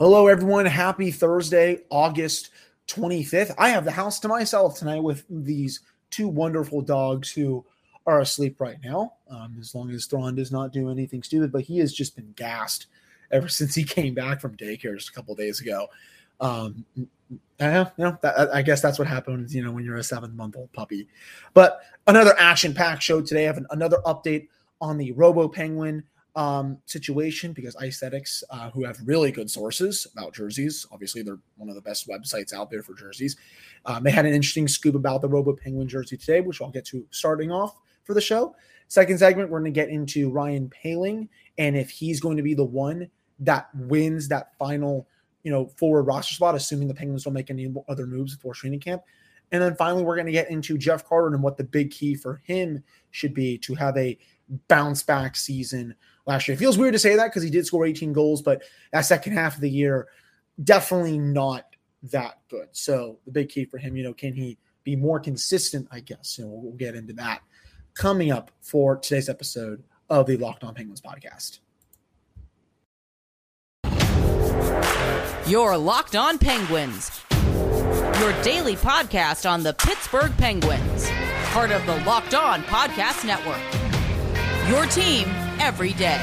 Hello, everyone. Happy Thursday, August 25th. I have the house to myself tonight with these two wonderful dogs who are asleep right now. Um, as long as Thrawn does not do anything stupid, but he has just been gassed ever since he came back from daycare just a couple days ago. Um, yeah, you know, that, I guess that's what happens, you know, when you're a seven month old puppy. But another action packed show today. I have an, another update on the Robo Penguin um, situation because Icethetics, uh, who have really good sources about jerseys, obviously they're one of the best websites out there for jerseys. Um, they had an interesting scoop about the Robo Penguin jersey today, which I'll get to starting off for the show. Second segment, we're going to get into Ryan Poehling and if he's going to be the one that wins that final, you know, forward roster spot, assuming the Penguins don't make any other moves before training camp. And then finally, we're going to get into Jeff Carter and what the big key for him should be to have a bounce back season last year. It feels weird to say that because he did score 18 goals, but that second half of the year, definitely not that good. So the big key for him, you know, can he be more consistent? I guess. You know, we'll, we'll get into that coming up for today's episode of the Locked On Penguins podcast. Your Locked On Penguins, your daily podcast on the Pittsburgh Penguins, part of the Locked On Podcast Network. Your team every day.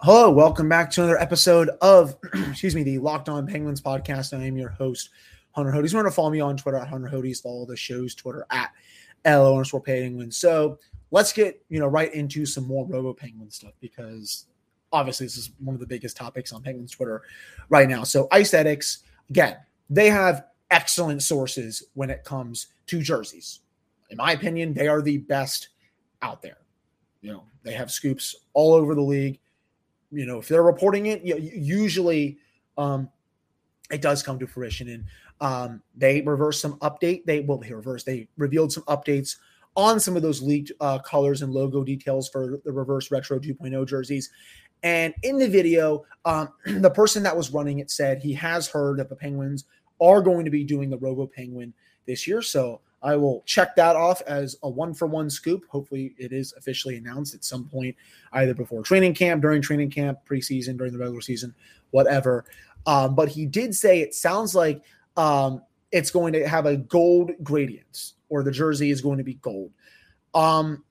Hello, welcome back to another episode of, excuse me, the Locked On Penguins podcast. I am your host, Hunter Hodes. Remember to follow me on Twitter at Hunter Hodes. Follow the show's Twitter at LO underscore Penguins. So let's get you know right into some more Robo Penguin stuff because obviously this is one of the biggest topics on Penguins Twitter right now. So Icethetics, again, they have excellent sources when it comes to jerseys. In my opinion, they are the best out there. You know, they have scoops all over the league. You know, if they're reporting it, usually um, it does come to fruition. And um, they reversed some update. They well, they reversed. They revealed some updates on some of those leaked uh, colors and logo details for the reverse retro 2.0 jerseys. And in the video, um, the person that was running it said he has heard that the Penguins are going to be doing the Robo Penguin this year. So I will check that off as a one for one scoop. Hopefully, it is officially announced at some point, either before training camp, during training camp, preseason, during the regular season, whatever. Um, but he did say it sounds like um, it's going to have a gold gradient, or the jersey is going to be gold. Um,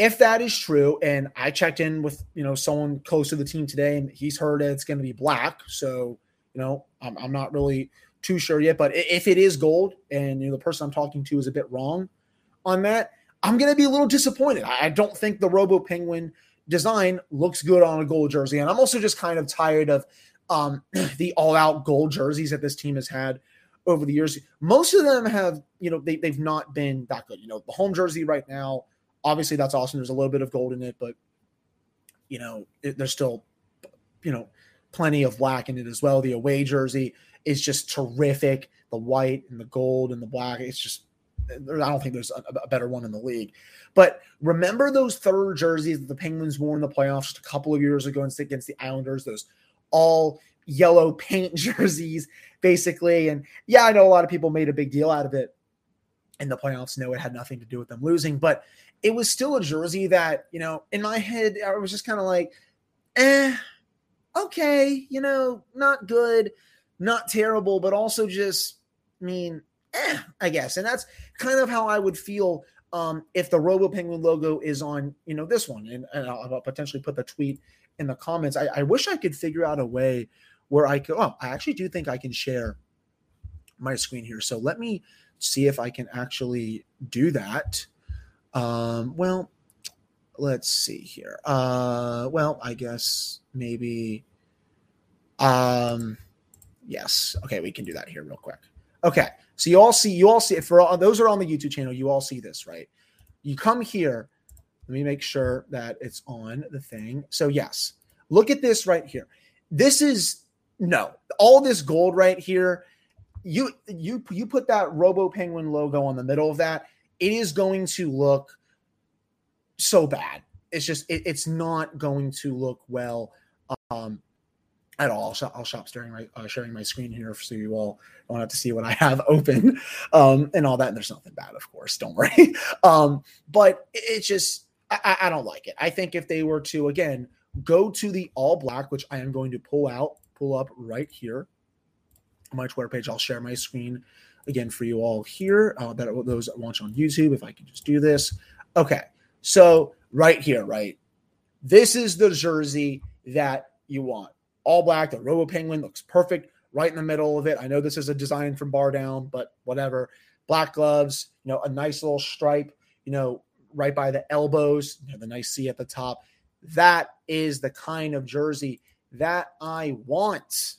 if that is true, and I checked in with you know someone close to the team today, and he's heard it's going to be black, so you know I'm, I'm not really too sure yet. But if it is gold, and you know the person I'm talking to is a bit wrong on that, I'm going to be a little disappointed. I don't think the Robo Penguin design looks good on a gold jersey, and I'm also just kind of tired of um, the all-out gold jerseys that this team has had over the years. Most of them have, you know, they, they've not been that good. You know, the home jersey right now Obviously, that's awesome. There's a little bit of gold in it, but you know, it, there's still, you know, plenty of black in it as well. The away jersey is just terrific. The white and the gold and the black, it's just I don't think there's a, a, better one in the league. But remember those third jerseys that the Penguins wore in the playoffs just a couple of years ago against the Islanders, those all yellow paint jerseys, basically. And yeah, I know a lot of people made a big deal out of it in the playoffs. No, it had nothing to do with them losing, but it was still a jersey that, you know, in my head, I was just kind of like, eh, okay, you know, not good, not terrible, but also just, I mean, eh, I guess. And that's kind of how I would feel um, if the Robo Penguin logo is on, you know, this one. And, and I'll, I'll, potentially put the tweet in the comments. I, I wish I could figure out a way where I could, oh, I actually do think I can share my screen here. So let me see if I can actually do that. Um, well, let's see here. Uh, well, I guess maybe. Um, yes. Okay, we can do that here real quick. Okay, so you all see, you all see. For all, those are on the YouTube channel, you all see this, right? You come here. Let me make sure that it's on the thing. So yes, look at this right here. This is no all this gold right here. You you you put that Robo Penguin logo on the middle of that it is going to look so bad. It's just it, it's not going to look well um, at all. I'll, shop, I'll stop sharing my uh, sharing my screen here so you all don't have to see what I have open um, and all that. And there's nothing bad, of course. Don't worry. um, but it's just I, I don't like it. I think if they were to again go to the all black, which I am going to pull out, pull up right here my Twitter page. I'll share my screen again for you all here. Uh, that those that watch on YouTube, if I can just do this. Okay, so right here, right. This is the jersey that you want. All black. The Robo Penguin looks perfect right in the middle of it. I know this is a design from Bar Down, but whatever. Black gloves, you know, a nice little stripe, you know, right by the elbows, you know, the nice C at the top. That is the kind of jersey that I want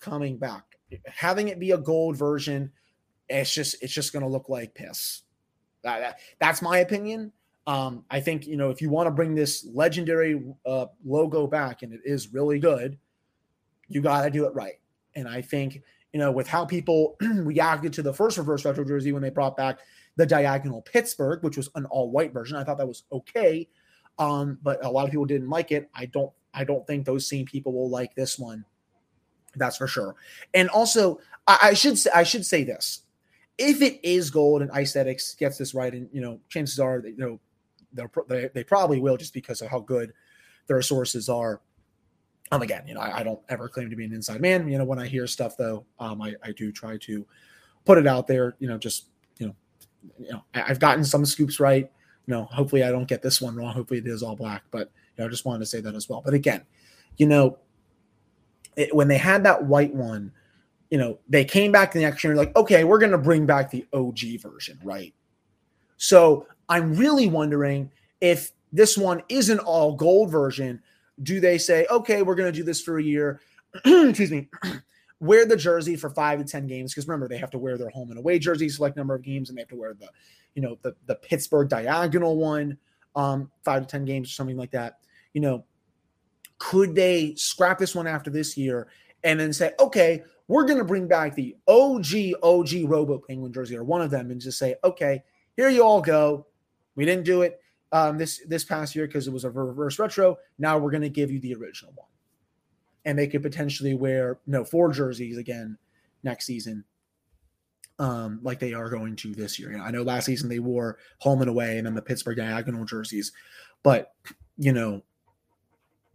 coming back. Having it be a gold version, it's just it's just going to look like piss. That, that, that's my opinion. Um, I think you know if you want to bring this legendary uh, logo back, and it is really good, you got to do it right. And I think you know with how people reacted to the first reverse retro jersey when they brought back the diagonal Pittsburgh, which was an all white version, I thought that was okay. Um, but a lot of people didn't like it. I don't I don't think those same people will like this one. That's for sure. And also, I, I should say I should say this: if it is gold and Icethetics gets this right, and you know, chances are that you know they they probably will just because of how good their sources are. Um, again, you know, I, I, don't ever claim to be an inside man. You know, when I hear stuff though, um, I, I do try to put it out there. You know, just you know, you know, I, I've gotten some scoops right you know, hopefully I don't get this one wrong. Hopefully it is all black, but you know, I just wanted to say that as well. But again, you know, it, when they had that white one, you know, they came back in the next year like, okay, we're going to bring back the OG version, right? So I'm really wondering if this one is an all gold version. Do they say, okay, we're going to do this for a year? Excuse me. wear the jersey for five to 10 games. Because remember, they have to wear their home and away jersey select number of games, and they have to wear the you know, the the Pittsburgh diagonal one, um, five to ten games or something like that. You know, could they scrap this one after this year and then say, okay, we're going to bring back the OG OG Robo Penguin jersey or one of them and just say, okay, here you all go. We didn't do it um, this this past year because it was a reverse retro. Now we're going to give you the original one, and they could potentially wear no four jerseys again next season um, like they are going to this year. You know, I know last season they wore home and away and then the Pittsburgh diagonal jerseys, but you know,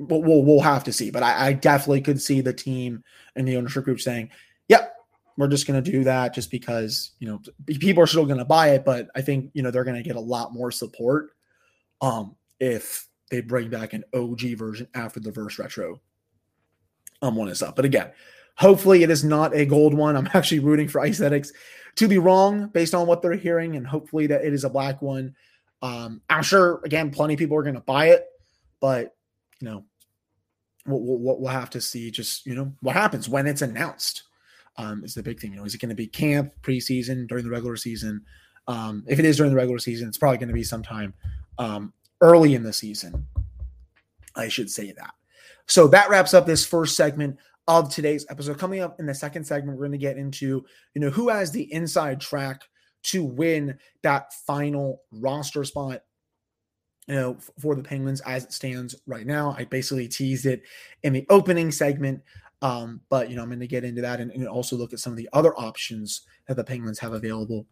we'll we'll, we'll have to see. But I, I, definitely could see the team and the ownership group saying, "Yep, we're just going to do that," just because you know people are still going to buy it. But I think you know they're going to get a lot more support um, if they bring back an OG version after the verse retro um, one is up. But again, Hopefully, it is not a gold one. I'm actually rooting for Icethetics to be wrong based on what they're hearing, and hopefully that it is a black one. Um, I'm sure, again, plenty of people are going to buy it, but you know, we'll, we'll, we'll, have to see just you know what happens when it's announced. Um, is the big thing. You know, is it going to be camp preseason during the regular season? Um, if it is during the regular season, it's probably going to be sometime um, early in the season. I should say that. So that wraps up this first segment of today's episode. Coming up in the second segment, we're going to get into, you know, who has the inside track to win that final roster spot you know, for the Penguins as it stands right now. I basically teased it in the opening segment, um, but you know, I'm going to get into that and, and, also look at some of the other options that the Penguins have available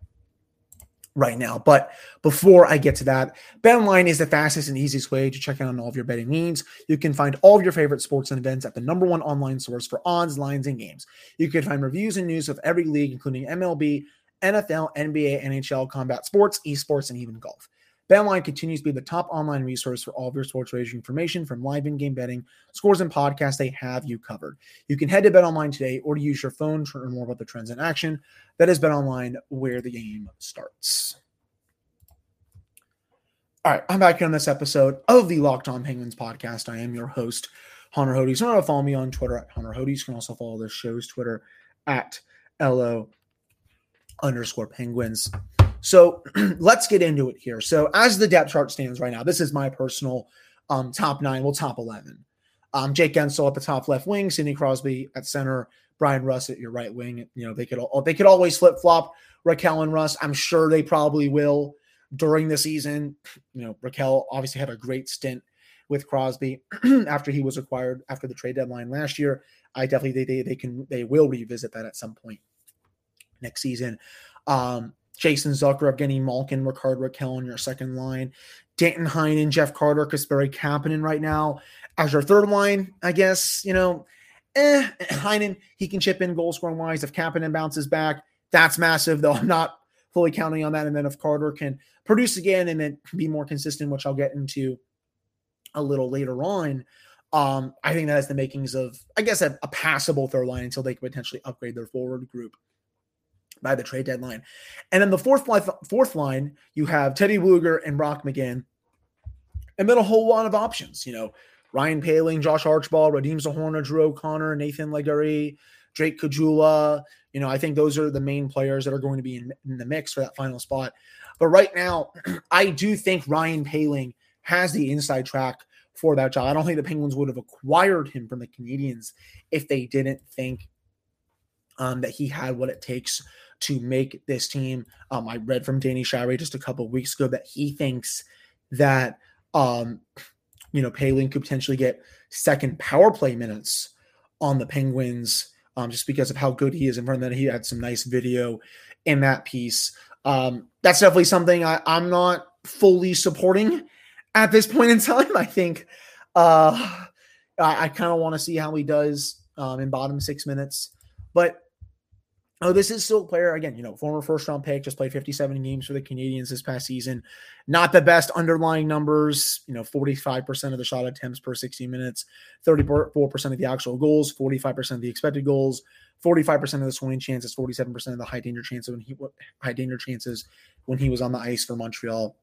right now. But before I get to that, BetOnline is the fastest and easiest way to check out on all of your betting needs. You can find all of your favorite sports and events at the number one online source for odds, lines, and games. You can find reviews and news of every league, including MLB, NFL, NBA, NHL, combat sports, esports, and even golf. BetOnline continues to be the top online resource for all of your sports wagering information from live in-game betting, scores, and podcasts. They have you covered. You can head to BetOnline today or to use your phone to learn more about the trends in action. That is BetOnline, where the game starts. All right, I'm back here on this episode of the Locked On Penguins podcast. I am your host, Hunter Hodes. You can follow me on Twitter at Hunter Hodes. You can also follow the show's Twitter at LO underscore Penguins. So let's get into it here. So as the depth chart stands right now, this is my personal um, top nine, well, top 11. Um, Jake Guentzel at the top left wing, Sidney Crosby at center, Bryan Rust at your right wing. You know, they could all, they could always flip flop Rakell and Rust. I'm sure they probably will during the season. You know, Rakell obviously had a great stint with Crosby after he was acquired after the trade deadline last year. I definitely they, they they can they will revisit that at some point next season. Um, Jason Zucker, Evgeny Malkin, Rickard Rakell on your second line. Danton Heinen, Jeff Carter, Kasperi Kapanen right now as your third line. I guess, you know, eh, Heinen, he can chip in goal scoring wise. If Kapanen bounces back, that's massive, though I'm not fully counting on that. And then if Carter can produce again and then be more consistent, which I'll get into a little later on, um, I think that has the makings of, I guess, a, a passable third line until they potentially upgrade their forward group by the trade deadline. And then the fourth line, fourth line, you have Teddy Blueger and Brock McGinn, and then a whole lot of options. You know, Ryan Poehling, Josh Archibald, Radim Zohorna, Drew O'Connor, Nathan Legare, Drake Caggiula. You know, I think those are the main players that are going to be in, in the mix for that final spot. But right now, I do think Ryan Poehling has the inside track for that job. I don't think the Penguins would have acquired him from the Canadiens if they didn't think um, that he had what it takes to make this team. Um, I read from Danny Shirey just a couple weeks ago that he thinks that um, you know Poehling could potentially get second power play minutes on the Penguins um, just because of how good he is in front of that. He had some nice video in that piece. Um, that's definitely something I, I'm not fully supporting at this point in time. I think uh, I, I kind of want to see how he does um, in bottom six minutes, but Oh, this is still a player again, you know, former first round pick, just played 57 games for the Canadiens this past season. Not the best underlying numbers, you know, 45% of the shot attempts per 60 minutes, 34% of the actual goals, 45% of the expected goals, 45% of the scoring chances, 47% of the high danger chances when he high danger chances when he was on the ice for Montreal.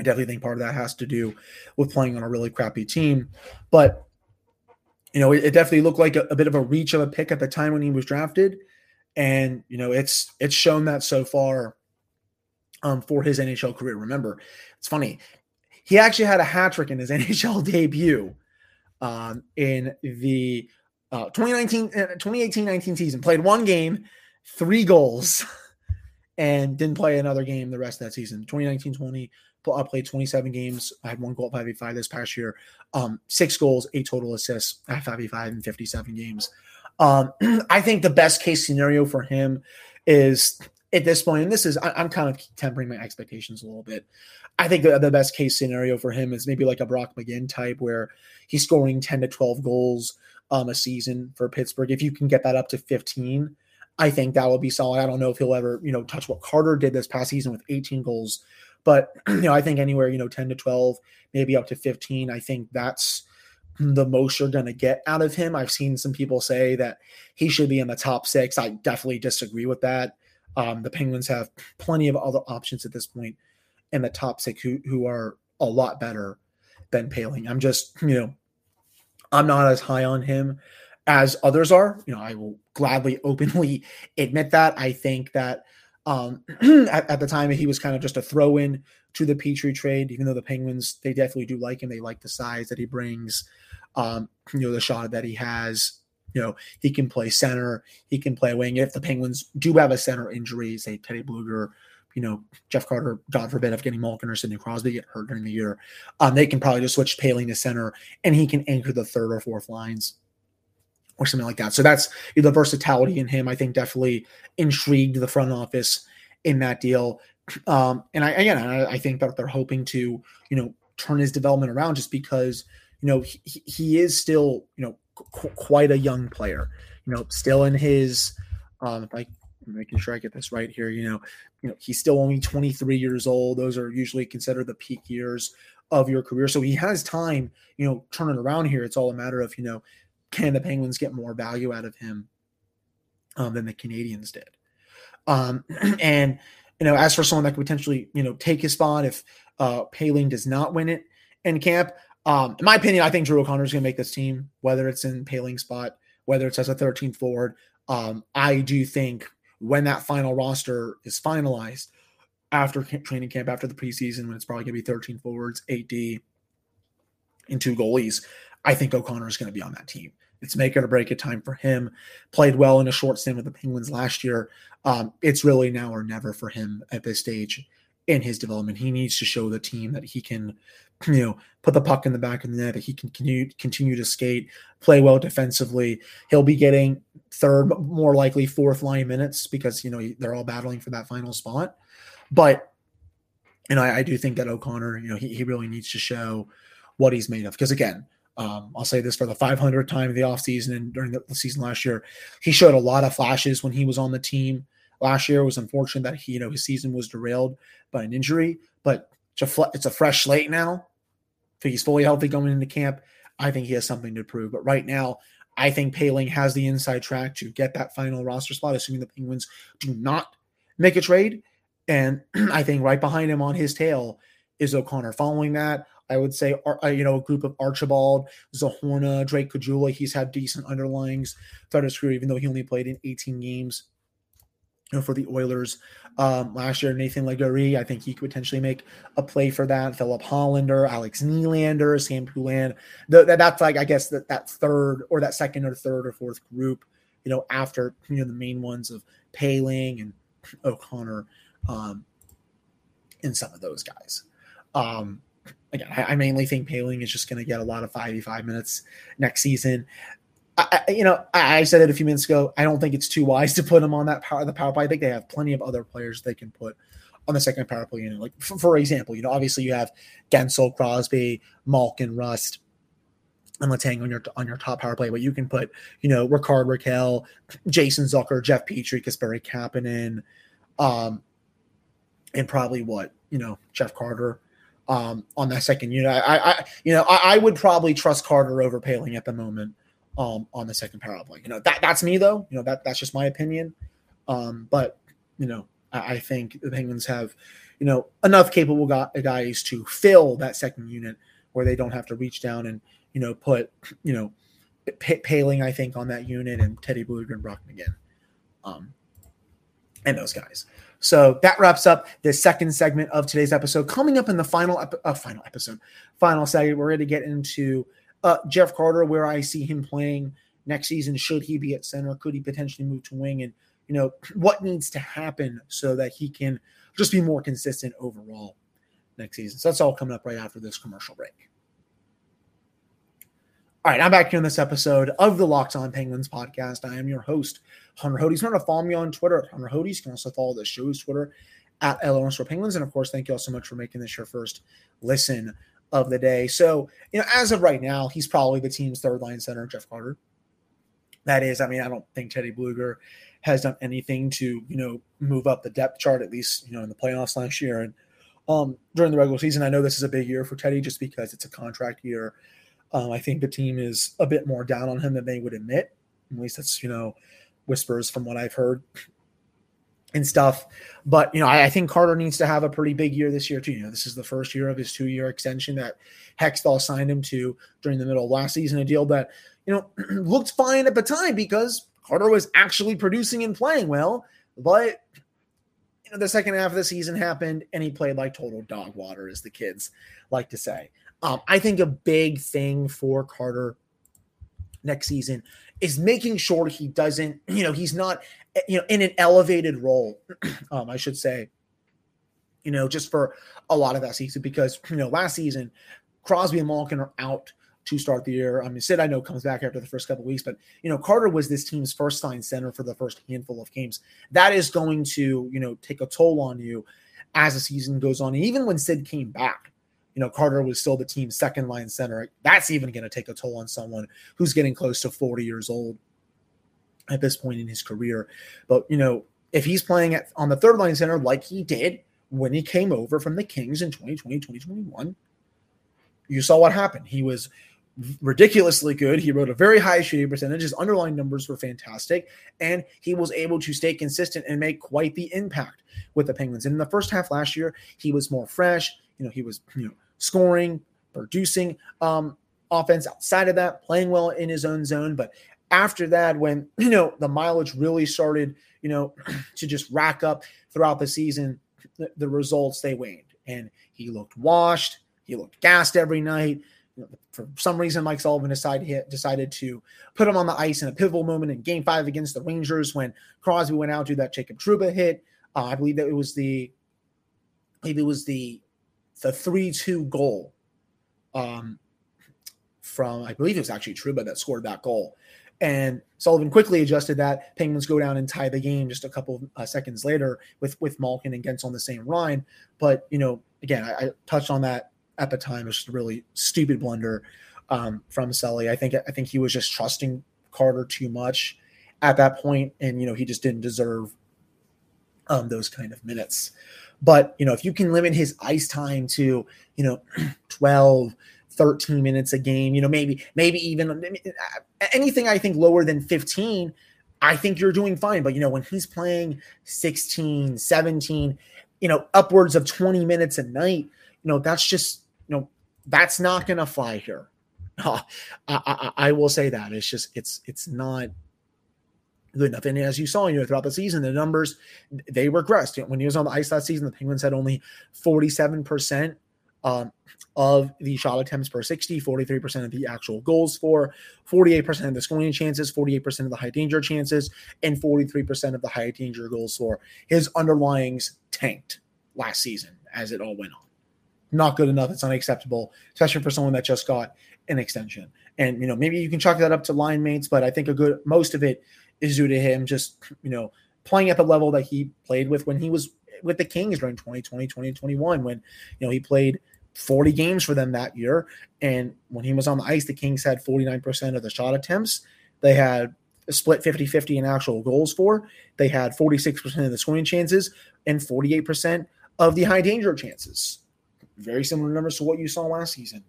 I definitely think part of that has to do with playing on a really crappy team, but you know, it, it definitely looked like a, a bit of a reach of a pick at the time when he was drafted and you know it's it's shown that so far um, for his NHL career. Remember, it's funny. He actually had a hat trick in his NHL debut um, in the uh, 2019 2018-19 uh, season. Played one game, three goals, and didn't play another game the rest of that season. 2019-20 I played 27 games. I had one goal at 5v5 this past year. Um, six goals, eight total assists at 5v5 in 57 games. Um, I think the best case scenario for him is at this point, and this is I, am kind of tempering my expectations a little bit. I think the, the best case scenario for him is maybe like a Brock McGinn type, where he's scoring 10 to 12 goals um, a season for Pittsburgh. If you can get that up to 15, I think that would be solid. I don't know if he'll ever, you know, touch what Carter did this past season with 18 goals, but you know, I think anywhere, you know, 10 to 12, maybe up to 15. I think that's the most you're going to get out of him. I've seen some people say that he should be in the top six. I definitely disagree with that. Um, the Penguins have plenty of other options at this point in the top six who, who are a lot better than Poehling. I'm just, you know, I'm not as high on him as others are. You know, I will gladly openly admit that. I think that um, at, at, the time he was kind of just a throw in to the Petry trade, even though the Penguins, they definitely do like him. They like the size that he brings um, you know, the shot that he has. You know, he can play center, he can play wing. If the Penguins do have a center injury, say Teddy Blueger, you know, Jeff Carter, God forbid, if getting Malkin or Sidney Crosby get hurt during the year, um, they can probably just switch Poehling to center and he can anchor the third or fourth lines or something like that. So that's the versatility in him. I think definitely intrigued the front office in that deal. Um, and I again, I, I think that they're hoping to you know turn his development around just because you know, he, he is still, you know, qu- quite a young player, you know, still in his, um, like making sure I get this right here, you know, you know, he's still only 23 years old. Those are usually considered the peak years of your career. So he has time, you know, turning around here. It's all a matter of, you know, can the Penguins get more value out of him um, than the Canadiens did? Um, and, you know, as for someone that could potentially, you know, take his spot if uh, Poehling does not win it in camp, um, in my opinion, I think Drew O'Connor is going to make this team, whether it's in Poehling spot, whether it's as a 13th forward. Um, I do think when that final roster is finalized after training camp, after the preseason, when it's probably going to be 13 forwards, 8D, and two goalies, I think O'Connor is going to be on that team. It's make it or break it time for him. Played well in a short stint with the Penguins last year. Um, it's really now or never for him at this stage in his development. He needs to show the team that he can, you know, put the puck in the back of the net, that he can continue to skate, play well defensively. He'll be getting third, more likely fourth line minutes because you know they're all battling for that final spot. But know, I, I do think that O'Connor, you know, he, he really needs to show what he's made of. Because again, um, I'll say this for the 500th time of the offseason and during the, season last year, he showed a lot of flashes when he was on the team. Last year it was unfortunate that he, you know, his season was derailed by an injury, but it's a, it's a fresh slate now. If he's fully healthy going into camp, I think he has something to prove. But right now, I think Poehling has the inside track to get that final roster spot, assuming the Penguins do not make a trade. And I think right behind him on his tail is O'Connor. Following that, I would say, uh, you know, a group of Archibald, Zohorna, Drake Caggiula. He's had decent underlings throughout his career, even though he only played in 18 games you know, for the Oilers um, last year. Nathan Legare, I think he could potentially make a play for that. Filip Hallander, Alex Nylander, Sam Poulin. The, that, that's like, I guess, that, that third or that second or third or fourth group, you know, after, you know, the main ones of Poehling and O'Connor um, in some of those guys. Um, again, I, I mainly think Poehling is just going to get a lot of 55 minutes next season. I, you know, I, said it a few minutes ago. I don't think it's too wise to put him on that power, the power play. I think they have plenty of other players they can put on the second power play unit. Like for, for example, you know, obviously you have Guentzel, Crosby, Malkin, Rust, and Letang on your on your top power play, but you can put, you know, Rickard, Rakell, Jason Zucker, Jeff Petry, Kasperi Kapanen, um, and probably what you know Jeff Carter um, on that second unit. I, I you know I, I, would probably trust Carter over Poehling at the moment um, on the second power play. You know that that's me though. You know that that's just my opinion. Um, but you know I, I think the Penguins have you know enough capable guys to fill that second unit where they don't have to reach down and you know put you know P- Poehling I think on that unit and Teddy Blueger and Brock again. Um, and those guys. So that wraps up the second segment of today's episode. Coming up in the final ep- uh, final episode, final segment, we're going to get into uh, Jeff Carter, where I see him playing next season. Should he be at center? Could he potentially move to wing? And you know what needs to happen so that he can just be more consistent overall next season. So that's all coming up right after this commercial break. All right, I'm back here in this episode of the Locked On Penguins podcast. I am your host, Hunter Hodes. Remember to follow me on Twitter at Hunter Hodes. You can also follow the show's Twitter at LO Penguins. And of course, thank you all so much for making this your first listen of the day. So, you know, as of right now, he's probably the team's third line center, Jeff Carter. That is, I mean, I don't think Teddy Blueger has done anything to, you know, move up the depth chart, at least, you know, in the playoffs last year. And um, during the regular season, I know this is a big year for Teddy just because it's a contract year. Um, I think the team is a bit more down on him than they would admit. At least that's you know whispers from what I've heard and stuff. But you know, I, I, think Carter needs to have a pretty big year this year too. You know, this is the first year of his two-year extension that Hextall signed him to during the middle of last season, a deal that you know looked fine at the time because Carter was actually producing and playing well. But you know, the second half of the season happened, and he played like total dog water, as the kids like to say. Um, I think a big thing for Carter next season is making sure he doesn't, you know, he's not, eh, you know, in an elevated role, um, I should say, you know, just for a lot of that season because, you know, last season, Crosby and Malkin are out to start the year. I mean, Sid, I know comes back after the first couple weeks, but you know, Carter was this team's first line center for the first handful of games. That is going to, you know, take a toll on you as the season goes on. And even when Sid came back, you know, Carter was still the team's second line center. That's even going to take a toll on someone who's getting close to 40 years old at this point in his career. But, you know, if he's playing at, on the third line center like he did when he came over from the Kings in 2020, 2021, you saw what happened. He was ridiculously good. He wrote a very high shooting percentage. His underlying numbers were fantastic, and he was able to stay consistent and make quite the impact with the Penguins. And in the first half last year, he was more fresh. You know, he was you know scoring, producing um, offense outside of that, playing well in his own zone. But after that, when you know the mileage really started, you know, to just rack up throughout the season, the, the results they waned, and he looked washed. He looked gassed every night. For some reason, Mike Sullivan decided decided to put him on the ice in a pivotal moment in Game Five against the Rangers when Crosby went out to that Jacob Trouba hit. Uh, I believe that it was the maybe it was the the three two goal um, from I believe it was actually Trouba that scored that goal. And Sullivan quickly adjusted that. Penguins go down and tie the game just a couple uh, seconds later with with Malkin and Gents on the same line. But you know, again, I, I touched on that at the time. It was just a really stupid blunder um, from Sully. I think I think he was just trusting Carter too much at that point, and you know he just didn't deserve um, those kind of minutes. But you know, if you can limit his ice time to you know 12, 13 minutes a game, you know, maybe maybe even anything I think lower than 15, I think you're doing fine. But you know, when he's playing 16, 17, you know, upwards of 20 minutes a night, you know, that's just you know, that's not gonna fly here. I, I, I will say that it's just it's it's not good enough. And as you saw, you know, throughout the season, the numbers they regressed. When he was on the ice last season, the Penguins had only 47% um, of the shot attempts per 60, 43% of the actual goals for, 48% of the scoring chances, 48% of the high danger chances, and 43% of the high danger goals for. His underlyings tanked last season as it all went on. Not good enough. It's unacceptable, especially for someone that just got an extension. And you know, maybe you can chalk that up to line mates, but I think a good most of it is due to him just, you know, playing at the level that he played with when he was with the Kings during 2020, 2021, when, you know, he played 40 games for them that year. And when he was on the ice, the Kings had 49% of the shot attempts. They had split 50 50 in actual goals for. They had 46% of the scoring chances and 48% of the high danger chances. Very similar numbers to what you saw last season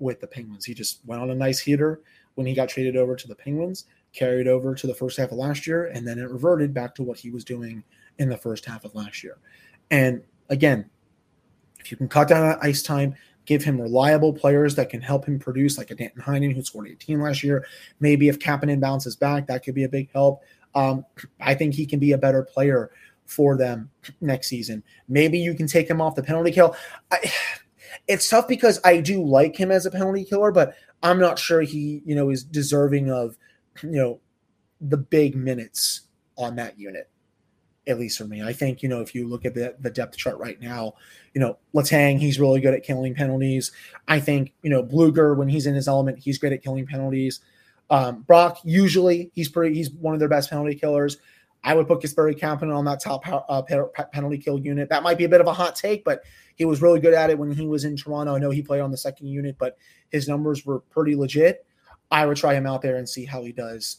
with the Penguins. He just went on a nice heater when he got traded over to the Penguins carried over to the first half of last year, and then it reverted back to what he was doing in the first half of last year. And again, if you can cut down that ice time, give him reliable players that can help him produce, like a Danton Heinen who scored 18 last year. Maybe if Kapanen bounces back, that could be a big help. Um, I think he can be a better player for them next season. Maybe you can take him off the penalty kill. I, it's tough because I do like him as a penalty killer, but I'm not sure he, you know, is deserving of you know, the big minutes on that unit, at least for me. I think, you know, if you look at the, the depth chart right now, you know, Letang, he's really good at killing penalties. I think, you know, Blueger, when he's in his element, he's great at killing penalties. Um, Brock, usually he's pretty, he's one of their best penalty killers. I would put Kasperi Kapanen on that top uh, penalty kill unit. That might be a bit of a hot take, but he was really good at it when he was in Toronto. I know he played on the second unit, but his numbers were pretty legit. I would try him out there and see how he does.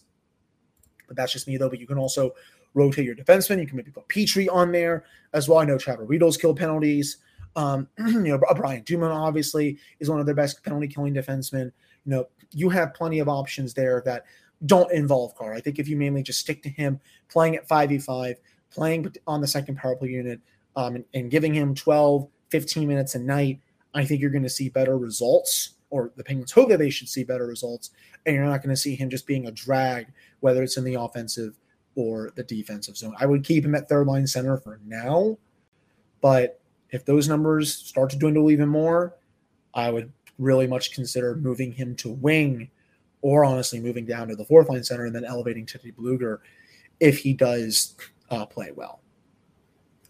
But that's just me, though. But you can also rotate your defenseman. You can maybe put Petry on there as well. I know Trevor Riedl's killed penalties. Um, you know, Brian Dumoulin obviously is one of their best penalty killing defensemen. You know, you have plenty of options there that don't involve Carr. I think if you mainly just stick to him playing at 5v5, playing on the second power play unit, um, and, and giving him 12, 15 minutes a night, I think you're going to see better results or the Penguins hope that they should see better results, and you're not going to see him just being a drag, whether it's in the offensive or the defensive zone. I would keep him at third line center for now, but if those numbers start to dwindle even more, I would really much consider moving him to wing, or honestly moving down to the fourth line center and then elevating Teddy Blueger if he does uh, play well.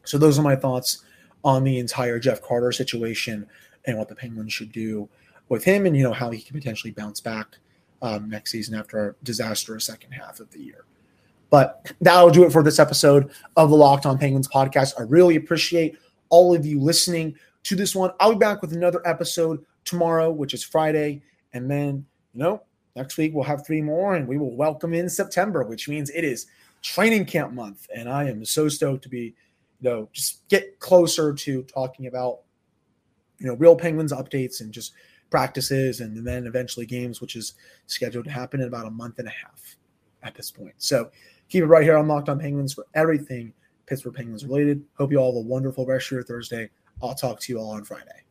So those are my thoughts on the entire Jeff Carter situation and what the Penguins should do with him and you know how he can potentially bounce back um, next season after a disastrous second half of the year. But that'll do it for this episode of the Locked On Penguins podcast. I really appreciate all of you listening to this one. I'll be back with another episode tomorrow, which is Friday, and then you know next week we'll have three more, and we will welcome in September, which means it is training camp month, and I am so stoked to be you know just get closer to talking about you know real Penguins updates and just practices and then eventually games, which is scheduled to happen in about a month and a half at this point. So keep it right here on Locked On Penguins for everything Pittsburgh Penguins related. Hope you all have a wonderful rest of your Thursday. I'll talk to you all on Friday.